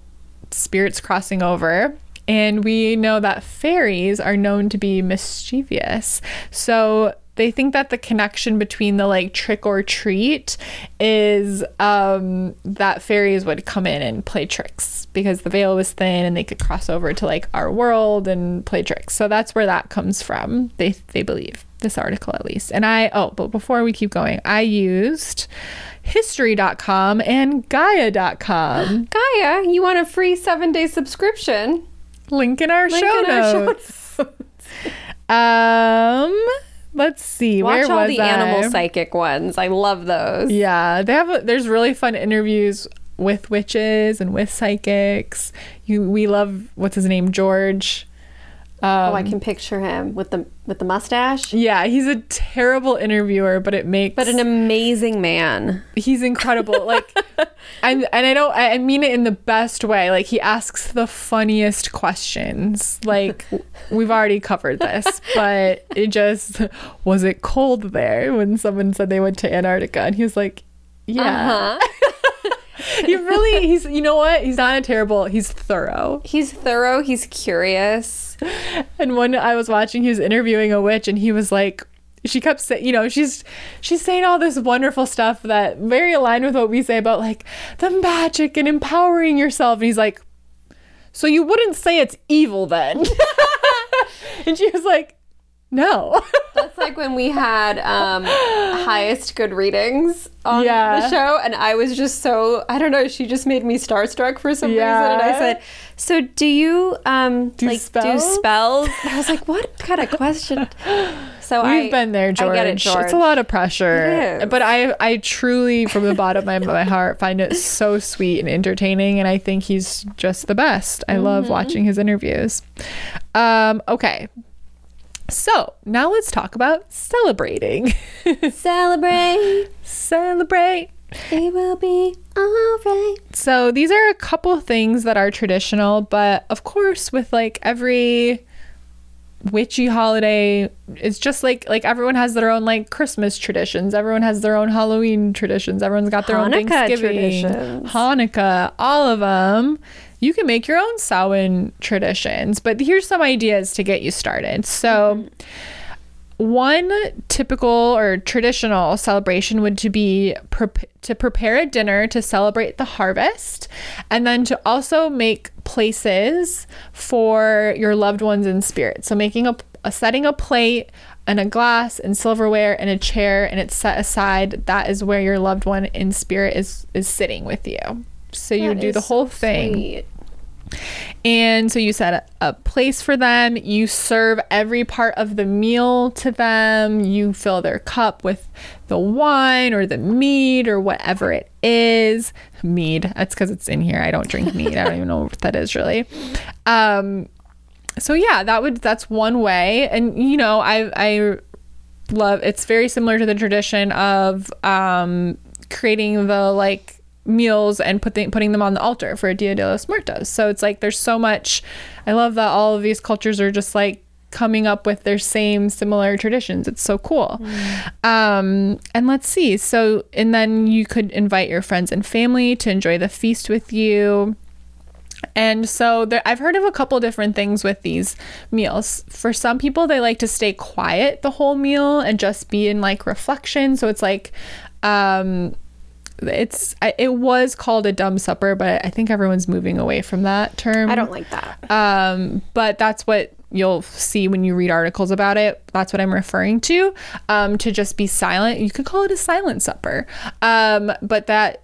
spirits crossing over. And we know that fairies are known to be mischievous. So they think that the connection between the like trick or treat is um, that fairies would come in and play tricks because the veil was thin and they could cross over to like our world and play tricks. So that's where that comes from. They they believe this article at least. And I oh, but before we keep going, I used history.com and gaia.com. Gaia, you want a free seven day subscription? Link in our Link show in our show notes. um let's see Watch where all was the I? animal psychic ones. I love those. Yeah, they have. A, there's really fun interviews with witches and with psychics. You, we love what's his name, George. Um, Oh, I can picture him with the with the mustache. yeah, he's a terrible interviewer, but it makes. But an amazing man. he's incredible. like, I'm, and I don't. I I mean it in the best way. Like he asks the funniest questions. Like we've already covered this, but it just was it cold there when someone said they went to Antarctica, and he was like, yeah. Uh-huh. He really he's you know what? He's not a terrible he's thorough. He's thorough, he's curious. and when i was watching he was interviewing a witch and he was like she kept saying you know she's she's saying all this wonderful stuff that very aligned with what we say about like the magic and empowering yourself. And he's like so you wouldn't say it's evil then? And she was like no That's like when we had um, highest good readings on Yeah. the show, and I was just so I don't know. She just made me starstruck for some reason, and I said, "So do you um Do like do spells?" spells?" I was like, "What kind of question?" So We've I, been there, George. It, George. It's a lot of pressure. But I I truly from the bottom of my, my heart find it so sweet and entertaining and I think he's just the best. I love Mm-hmm. watching his interviews. Um okay. So, now let's talk about celebrating. Celebrate, Celebrate. it will be alright. So, these are a couple things that are traditional, but of course with like every witchy holiday it's just like like everyone has their own like christmas traditions everyone has their own halloween traditions everyone's got their own thanksgiving traditions. hanukkah all of them you can make your own samhain traditions but here's some ideas to get you started. So one typical or traditional celebration would to be prep to prepare a dinner to celebrate the harvest and then to also make places for your loved ones in spirit. So making a, a setting a plate and a glass and silverware and a chair and it's set aside that is where your loved one in spirit is is sitting with you so you do the whole so thing sweet. and so you set a, a place for them. You serve every part of the meal to them. You fill their cup with the wine or the mead or whatever it is. Mead. That's because it's in here. I don't drink mead. I don't even know what that is really. Um, so yeah, that would that's one way. And you know, I I love it's very similar to the tradition of um creating the like meals and putting putting them on the altar for Dia de los Muertos. So it's like there's so much I love that all of these cultures are just like coming up with their same similar traditions. It's so cool. Um and let's see. So and then you could invite your friends and family to enjoy the feast with you. And so there, I've heard of a couple different things with these meals. For some people, they like to stay quiet the whole meal and just be in like reflection. So it's like, um, it's it was called a dumb supper, but I think everyone's moving away from that term. I don't like that. Um, but that's what you'll see when you read articles about it. That's what I'm referring to. Um, to just be silent. You could call it a silent supper. Um, but that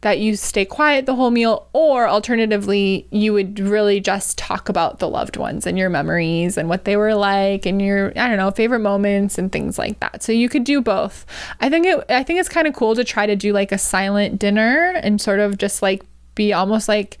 that you stay quiet the whole meal or alternatively you would really just talk about the loved ones and your memories and what they were like and your I don't know favorite moments and things like that. So you could do both. I think it I think it's kind of cool to try to do like a silent dinner and sort of just like be almost like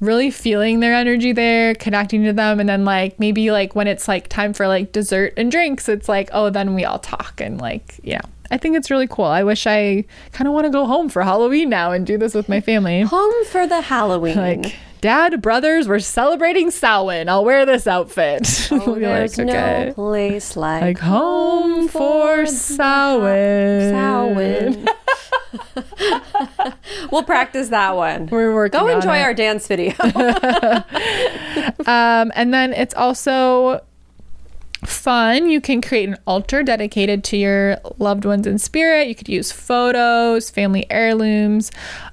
really feeling their energy there, connecting to them, and then like maybe like when it's like time for like dessert and drinks, it's like oh then we all talk and like yeah. I think it's really cool. I wish I kind of want to go home for Halloween now and do this with my family. Home for the Halloween. Like, Dad, brothers, we're celebrating Samhain. I'll wear this outfit. Oh, there's like, okay. no place like, like home, home for Samhain. Samhain. we'll practice that one. We're working. Go enjoy it. our dance video. um, and then it's also fun. You can create an altar dedicated to your loved ones in spirit. You could use photos, family heirlooms,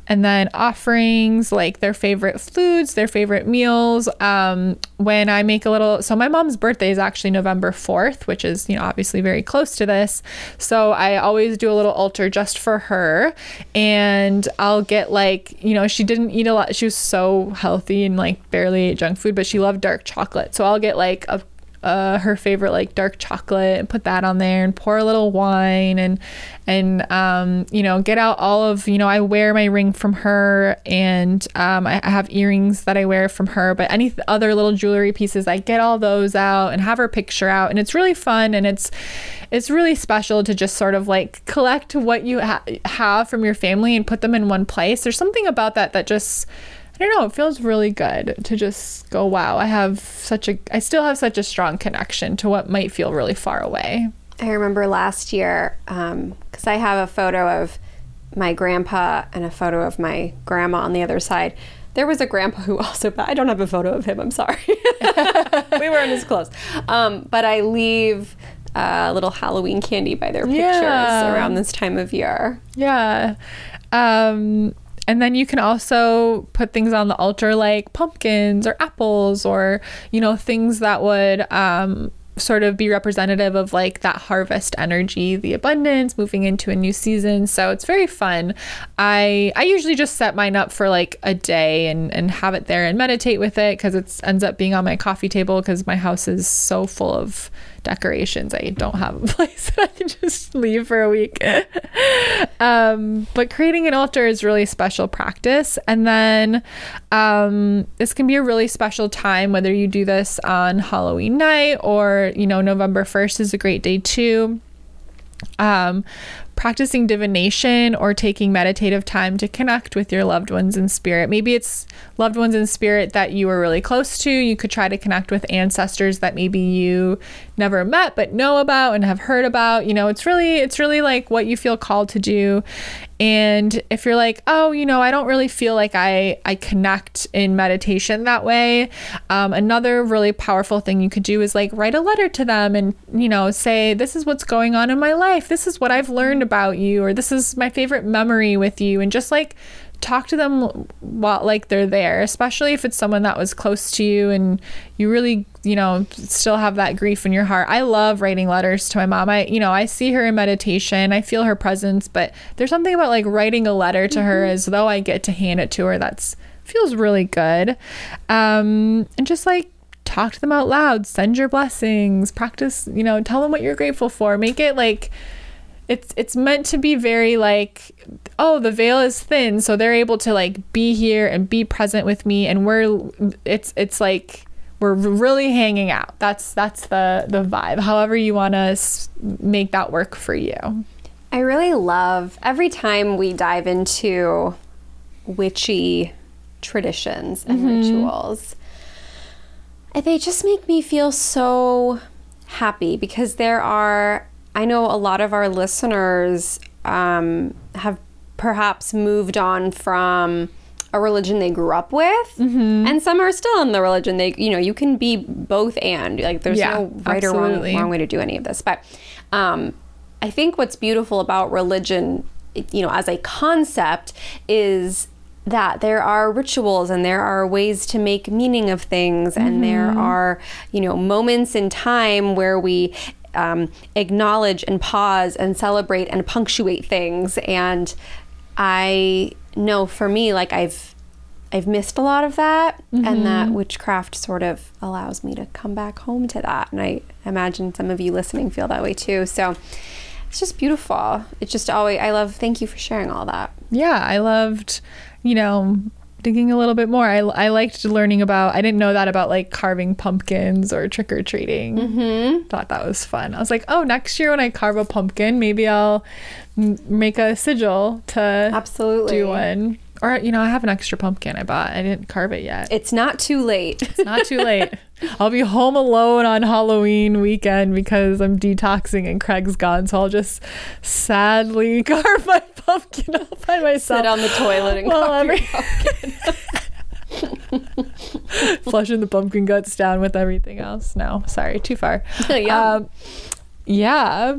and then offerings like their favorite foods, their favorite meals. Um, when I make a little, so my mom's birthday is actually November 4th, which is, you know, obviously very close to this. So I always do a little altar just for her. And I'll get like, you know, she didn't eat a lot. She was so healthy and like barely ate junk food, but she loved dark chocolate. So I'll get like a uh, her favorite like dark chocolate and put that on there and pour a little wine and and um, you know get out all of you know I wear my ring from her and um, I have earrings that I wear from her but any other little jewelry pieces I get all those out and have her picture out and it's really fun and it's it's really special to just sort of like collect what you ha- have from your family and put them in one place. There's something about that that just I don't know, it feels really good to just go, wow, I have such a, I still have such a strong connection to what might feel really far away. I remember last year, because um, I have a photo of my grandpa and a photo of my grandma on the other side. There was a grandpa who also, I don't have a photo of him, I'm sorry. we weren't as close. Um, but I leave a little Halloween candy by their pictures yeah. around this time of year. Yeah. Um, and then you can also put things on the altar like pumpkins or apples or, you know, things that would um, sort of be representative of like that harvest energy, the abundance, moving into a new season. So it's very fun. I I usually just set mine up for like a day and and have it there and meditate with it because it ends up being on my coffee table because my house is so full of decorations. I don't have a place that I can just leave for a week. um, but creating an altar is really special practice. And then um, this can be a really special time, whether you do this on Halloween night or, you know, November 1st is a great day too. Um, practicing divination or taking meditative time to connect with your loved ones in spirit. Maybe it's loved ones in spirit that you were really close to. You could try to connect with ancestors that maybe you never met but know about and have heard about. You know, it's really it's really like what you feel called to do. And if you're like, oh, you know, I don't really feel like I I connect in meditation that way, um, another really powerful thing you could do is like write a letter to them and you know say this is what's going on in my life. This is what I've learned about you, or this is my favorite memory with you, and just like talk to them while like they're there especially if it's someone that was close to you and you really you know still have that grief in your heart. I love writing letters to my mom. I you know i see her in meditation. I feel her presence but there's something about like writing a letter to mm-hmm. her as though i get to hand it to her that's feels really good. Um and just like talk to them out loud. Send your blessings. Practice you know tell them what you're grateful for. Make it like it's it's meant to be very like oh the veil is thin so they're able to like be here and be present with me and we're it's it's like we're really hanging out that's that's the the vibe however you want to make that work for you i really love every time we dive into witchy traditions and mm-hmm. rituals they just make me feel so happy because there are I know a lot of our listeners um, have perhaps moved on from a religion they grew up with mm-hmm. and some are still in the religion they you know you can be both and like there's yeah, no right absolutely. or wrong, wrong way to do any of this but um, i think what's beautiful about religion you know as a concept is that there are rituals and there are ways to make meaning of things and mm-hmm. there are you know moments in time where we um, acknowledge and pause and celebrate and punctuate things. And I know for me, like I've I've missed a lot of that, mm-hmm. and that witchcraft sort of allows me to come back home to that. And I imagine some of you listening feel that way too. So it's just beautiful. It's just always I love. Thank you for sharing all that. Yeah, I loved. You know, digging a little bit more. I, I liked learning about, I didn't know that about like carving pumpkins or trick or treating. Mm-hmm. Thought that was fun. I was like, oh, next year when I carve a pumpkin, maybe I'll m- make a sigil to Absolutely. do one. Or, you know, I have an extra pumpkin I bought. I didn't carve it yet. It's not too late. It's not too late. I'll be home alone on Halloween weekend because I'm detoxing and Craig's gone. So I'll just sadly carve my pumpkin all by myself. Sit on the toilet and Well, carve your every- pumpkin. flushing the pumpkin guts down with everything else. No, sorry, too far. Yeah. Um, yeah.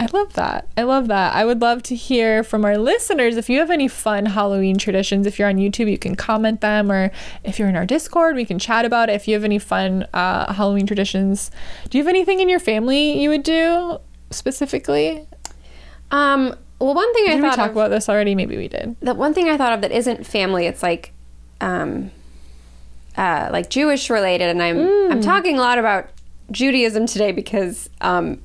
I love that. I love that. I would love to hear from our listeners if you have any fun Halloween traditions. If you're on YouTube, you can comment them, or if you're in our Discord, we can chat about it. If you have any fun uh, Halloween traditions, do you have anything in your family you would do specifically? Um, well, one thing I Did we talk of, about this already? Maybe we did. the one thing I thought of that isn't family, it's like, um, uh, like Jewish related, and I'm Mm. I'm talking a lot about Judaism today because, um,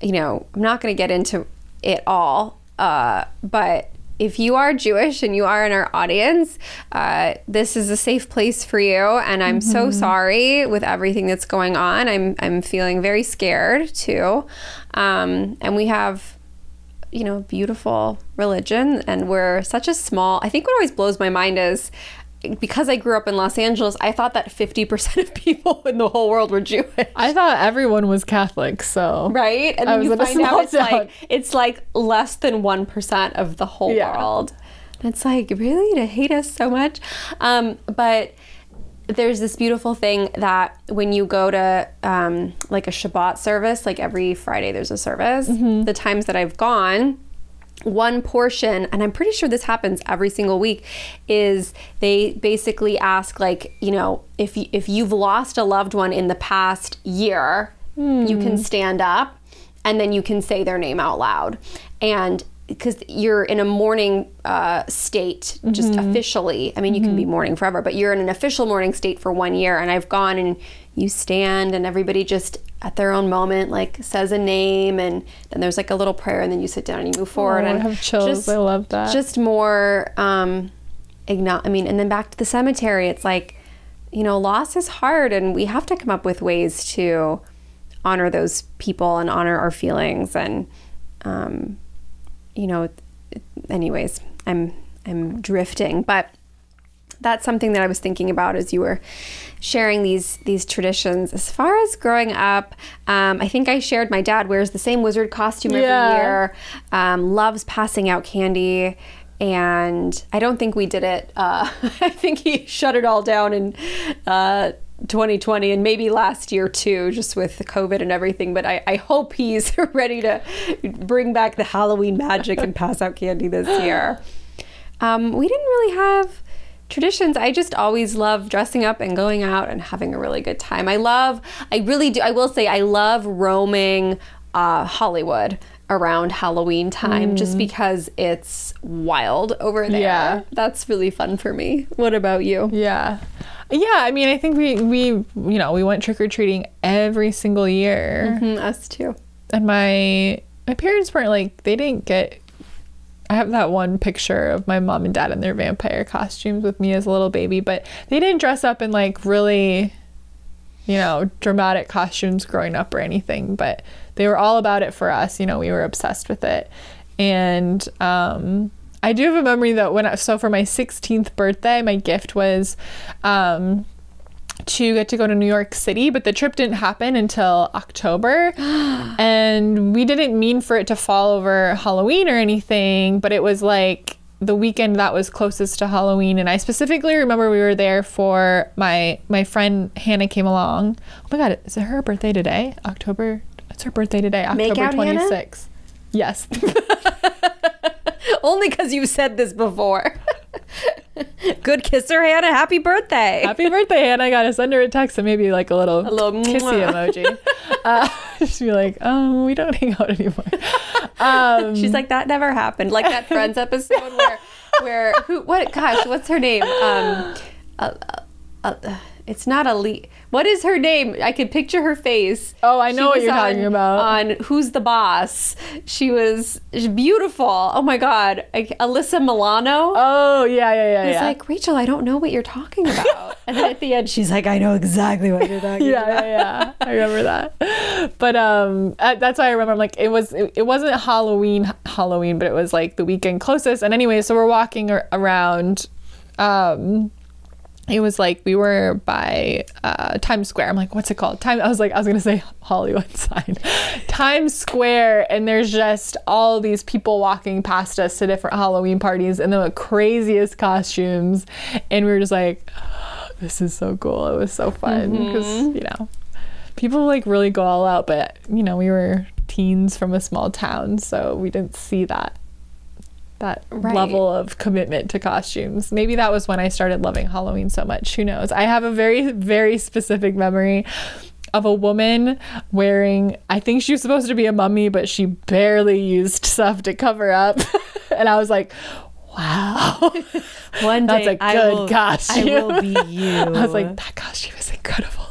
you know, I'm not going to get into it all, uh, but if you are Jewish and you are in our audience, uh, this is a safe place for you. And I'm Mm-hmm. so sorry with everything that's going on. I'm I'm feeling very scared too, um, and we have you know, beautiful religion. And we're such a small, I think what always blows my mind is because I grew up in Los Angeles, I thought that 50% of people in the whole world were Jewish. I thought everyone was Catholic, so Right? And I then you find out it's like it's like less than 1% of the whole Yeah. world. And it's like, really? To hate us so much? Um, but there's this beautiful thing that when you go to um, like a Shabbat service, like every Friday there's a service, Mm-hmm. the times that I've gone, one portion, and I'm pretty sure this happens every single week, is they basically ask like, you know, if you, if you've lost a loved one in the past year, you Hmm. can stand up and then you can say their name out loud. And because you're in a mourning uh, state, just Mm-hmm. officially. I mean, you can be mourning forever, but you're in an official mourning state for one year. And I've gone and you stand, and everybody just at their own moment like says a name, and then there's like a little prayer, and then you sit down and you move forward. Oh, I have chills. I love that. Just more. Um, igno- I mean, and then back to the cemetery. It's like, you know, loss is hard, and we have to come up with ways to honor those people and honor our feelings and um, you know anyways i'm i'm drifting but that's something that i was thinking about as you were sharing these these traditions as far as growing up um, i think i shared my dad wears the same wizard costume every Yeah. year um, loves passing out candy and i don't think we did it uh, i think he shut it all down and uh, 2020 and maybe last year too, just with the COVID and everything. But I, I hope he's ready to bring back the Halloween magic and pass out candy this year. Um, we didn't really have traditions. I just always love dressing up and going out and having a really good time. I love, I really do, I will say, I love roaming uh, Hollywood around Halloween time just because it's wild over there. Yeah. That's really fun for me. What about you? Yeah. Yeah, I mean, I think we we you know, we went trick or treating every single year. Mm, us too. And my my parents weren't like they didn't get I have that one picture of my mom and dad in their vampire costumes with me as a little baby, but they didn't dress up in like really you know, dramatic costumes growing up or anything, but they were all about it for us. You know, we were obsessed with it. And um, I do have a memory that when I, so for my 16th birthday, my gift was um, to get to go to New York City, but the trip didn't happen until October. and we didn't mean for it to fall over Halloween or anything, but it was like the weekend that was closest to Halloween and I specifically remember we were there for my my friend Hannah came along. Oh my god, is it her birthday today? October It's her birthday today, October out 26th. Yes. Only because you said this before. Good kisser, Hannah. Happy birthday. Happy birthday, Hannah. I gotta send her a text and maybe like a little, A little kissy mwah. emoji. Uh, just be like, um, we don't hang out anymore. Um, She's like, that never happened. Like that Friends episode where, where who? What? Gosh, what's her name? Um, uh, uh, uh, It's not a What is her name? I could picture her face. Oh, I She know what you're talking about. On Who's the Boss? She was beautiful. Oh my God, I, Alyssa Milano. Oh yeah, yeah, yeah, I was yeah. like, Rachel, I don't know what you're talking about. and then at the end, she's like, I know exactly what you're talking yeah, about. yeah, yeah. I remember that. But um, uh, that's why I remember. I'm like, it was, it, it wasn't Halloween, Halloween, but it was like the weekend closest. And anyway, so we're walking around. Um, it was like we were by uh, Times Square. I'm like, what's it called? Time. I was like, I was gonna say Hollywood sign, Times Square, and there's just all these people walking past us to different Halloween parties and the craziest costumes, and we were just like, this is so cool. It was so fun because you know, people like really go all out, but you know, we were teens from a small town, so we didn't see that that Right. level of commitment to costumes. Maybe that was when I started loving Halloween so much. Who knows? I have a very, very specific memory of a woman wearing, I think she was supposed to be a mummy, but she barely used stuff to cover up. and I was like, wow. One That's day a I good will- costume. I will be you. I was like, that costume is incredible.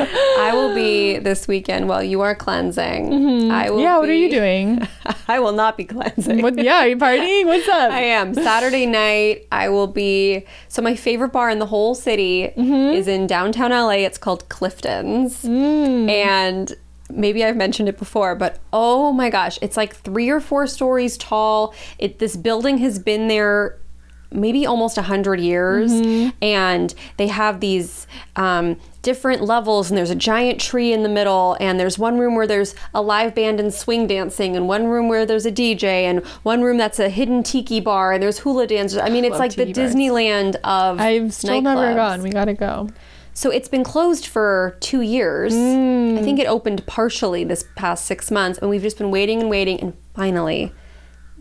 I will be this weekend while you are cleansing. I will. Mm-hmm. yeah, what are you doing? I will not be cleansing. What, yeah, are you partying? What's up? I am. Saturday night, I will be. So, my favorite bar in the whole city Mm-hmm. is in downtown LA. It's called Clifton's. Mm. And maybe I've mentioned it before, but oh my gosh, it's like three or four stories tall. It This building has been there maybe almost a hundred years Mm-hmm. and they have these um, different levels and there's a giant tree in the middle and there's one room where there's a live band and swing dancing and one room where there's a dj and one room that's a hidden tiki bar and there's hula dancers i mean it's like the bars. disneyland of I've still never gone. We gotta go. So it's been closed for two years. Mm. I think it opened partially this past six months, and we've just been waiting and waiting. And finally,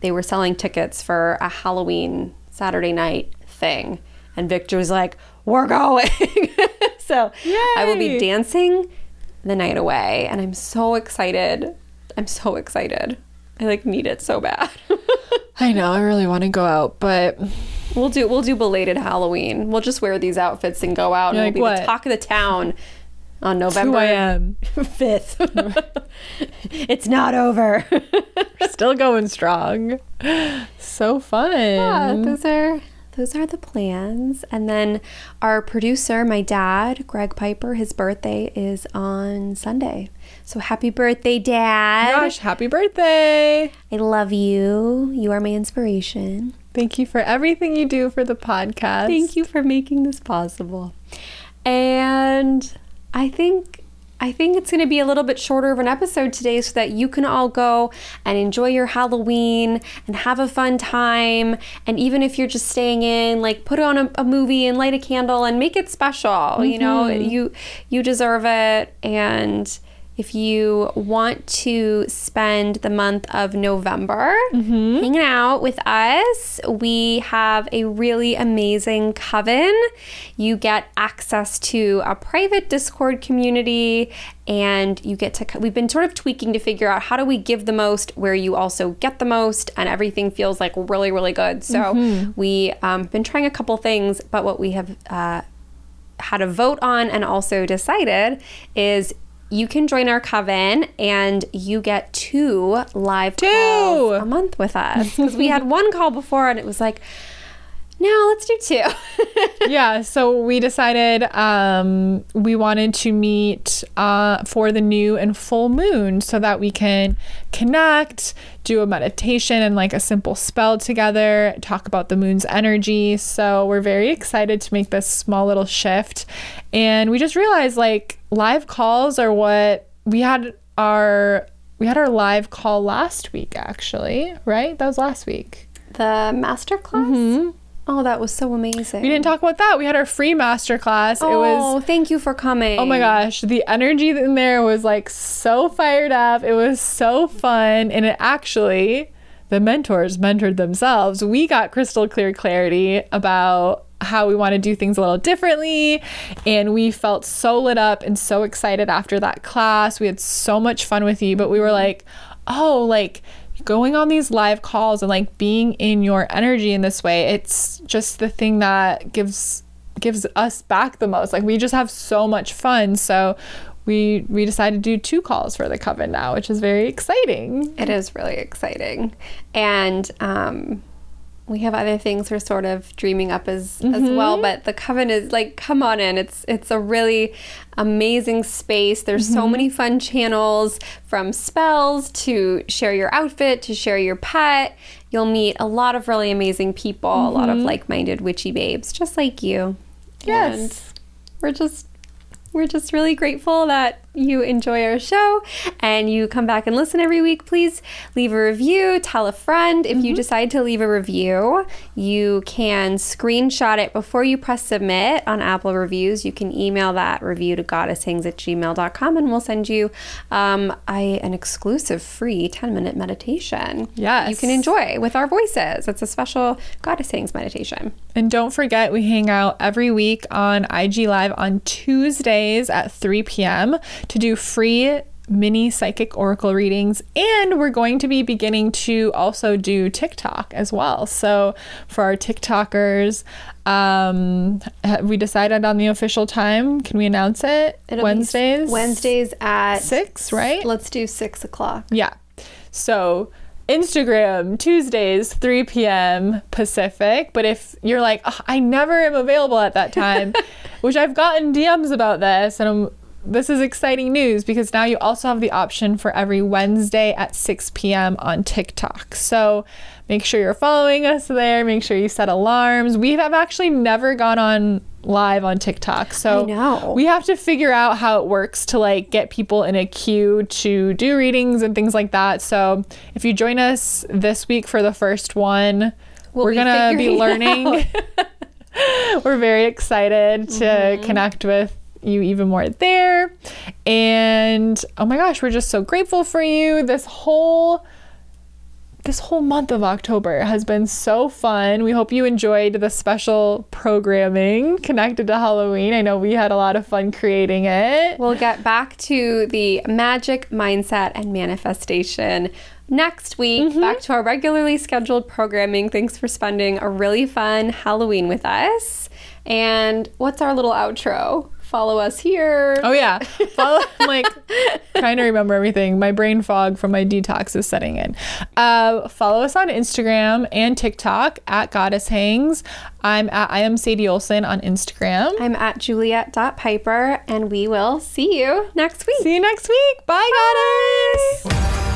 they were selling tickets for a Halloween Saturday night thing. And Victor was like, We're going. so I will be dancing the night away. And I'm so excited. I'm so excited. I like need it so bad. I know. I really want to go out, but We'll do we'll do belated Halloween. We'll just wear these outfits and go out You're and like, we'll be what? the talk of the town on 2 November a.m. 5th. it's not over. Still going strong. So fun. yeah, those are those are the plans. And then our producer, my dad, Greg Piper, his birthday is on Sunday. So happy birthday, dad. Gosh, happy birthday. I love you. You are my inspiration. Thank you for everything you do for the podcast. Thank you for making this possible. And I think I think it's going to be a little bit shorter of an episode today so that you can all go and enjoy your Halloween and have a fun time. And even if you're just staying in, like put on a, a movie and light a candle and make it special. You know, mm-hmm. you you deserve it. And if you want to spend the month of November hanging out with us, we have a really amazing coven. You get access to a private Discord community and you get to we've been sort of tweaking to figure out how do we give the most where you also get the most and everything feels like really really good. So we um, been trying a couple things but what we have uh, had a vote on and also decided is you can join our coven and you get two live calls a month with us. Because we had one call before and it was like no let's do two yeah, so we decided um, we wanted to meet uh, for the new and full moon so that we can connect, do a meditation and like a simple spell together, talk about the moon's energy. So we're very excited to make this small little shift. And we just realized like live calls are what we had our we had our live call last week actually, right? That was last week. the master class oh that was so amazing We didn't talk about that. We had our free master class. oh it was Oh, thank you for coming Oh my gosh, the energy in there was like so fired up. It was so fun. And it actually, the mentors mentored themselves. We got crystal clear clarity about how we want to do things a little differently. And we felt so lit up and so excited after that class. We had so much fun with you, but we were like, oh, like, going on these live calls and like being in your energy in this way, it's just the thing that gives gives us back the most. Like we just have so much fun. So we we decided to do two calls for the coven now, which is very exciting. It is really exciting. And um we have other things we're sort of dreaming up as as well mm-hmm. but the coven is like come on in. It's it's a really amazing space. There's so mm-hmm. many fun channels from spells to share your outfit to share your pet. You'll meet a lot of really amazing people a lot of mm-hmm. like-minded witchy babes just like you. Yes. and we're just we're just really grateful that you enjoy our show and you come back and listen every week. Please leave a review, tell a friend. If you decide to leave a review, you can screenshot it before you press submit on Apple Reviews. You can email that review to goddesshangs at gmail.com and we'll send you um, a, an exclusive free 10 minute meditation. Yes. You can enjoy with our voices. It's a special Goddess Hangs meditation. And don't forget, we hang out every week on IG Live on Tuesdays at 3 p.m. to do free mini psychic oracle readings. And we're going to be beginning to also do TikTok as well. So for our TikTokers, um, have we decided on the official time? Can we announce it? It'll Wednesdays? Wednesdays at Six, right? Let's do six o'clock. Yeah. So Instagram Tuesdays 3 p.m. Pacific. But if you're like, "Ugh, I never am available at that time, which I've gotten DMs about this, and I'm this is exciting news because now you also have the option for every Wednesday at 6 p.m. on TikTok. So make sure you're following us there. Make sure you set alarms. We have actually never gone on live on TikTok. So we have to figure out how it works to like get people in a queue to do readings and things like that. So if you join us this week for the first one, We'll we're be gonna be learning. we're very excited to Mm-hmm. connect with you even more there. And oh my gosh, we're just so grateful for you. This whole this whole month of October has been so fun. We hope you enjoyed the special programming connected to Halloween. I know we had a lot of fun creating it. We'll get back to the magic mindset and manifestation next week. Mm-hmm. Back to our regularly scheduled programming. Thanks for spending a really fun Halloween with us. And what's our little outro? Follow us here. Oh yeah, Follow, I'm like trying to remember everything. My brain fog from my detox is setting in. Uh, follow us on Instagram and TikTok at Goddess Hangs. I'm at I am Sadie Olson on Instagram. I'm at juliet.piper, and we will see you next week. See you next week. Bye, Goddess.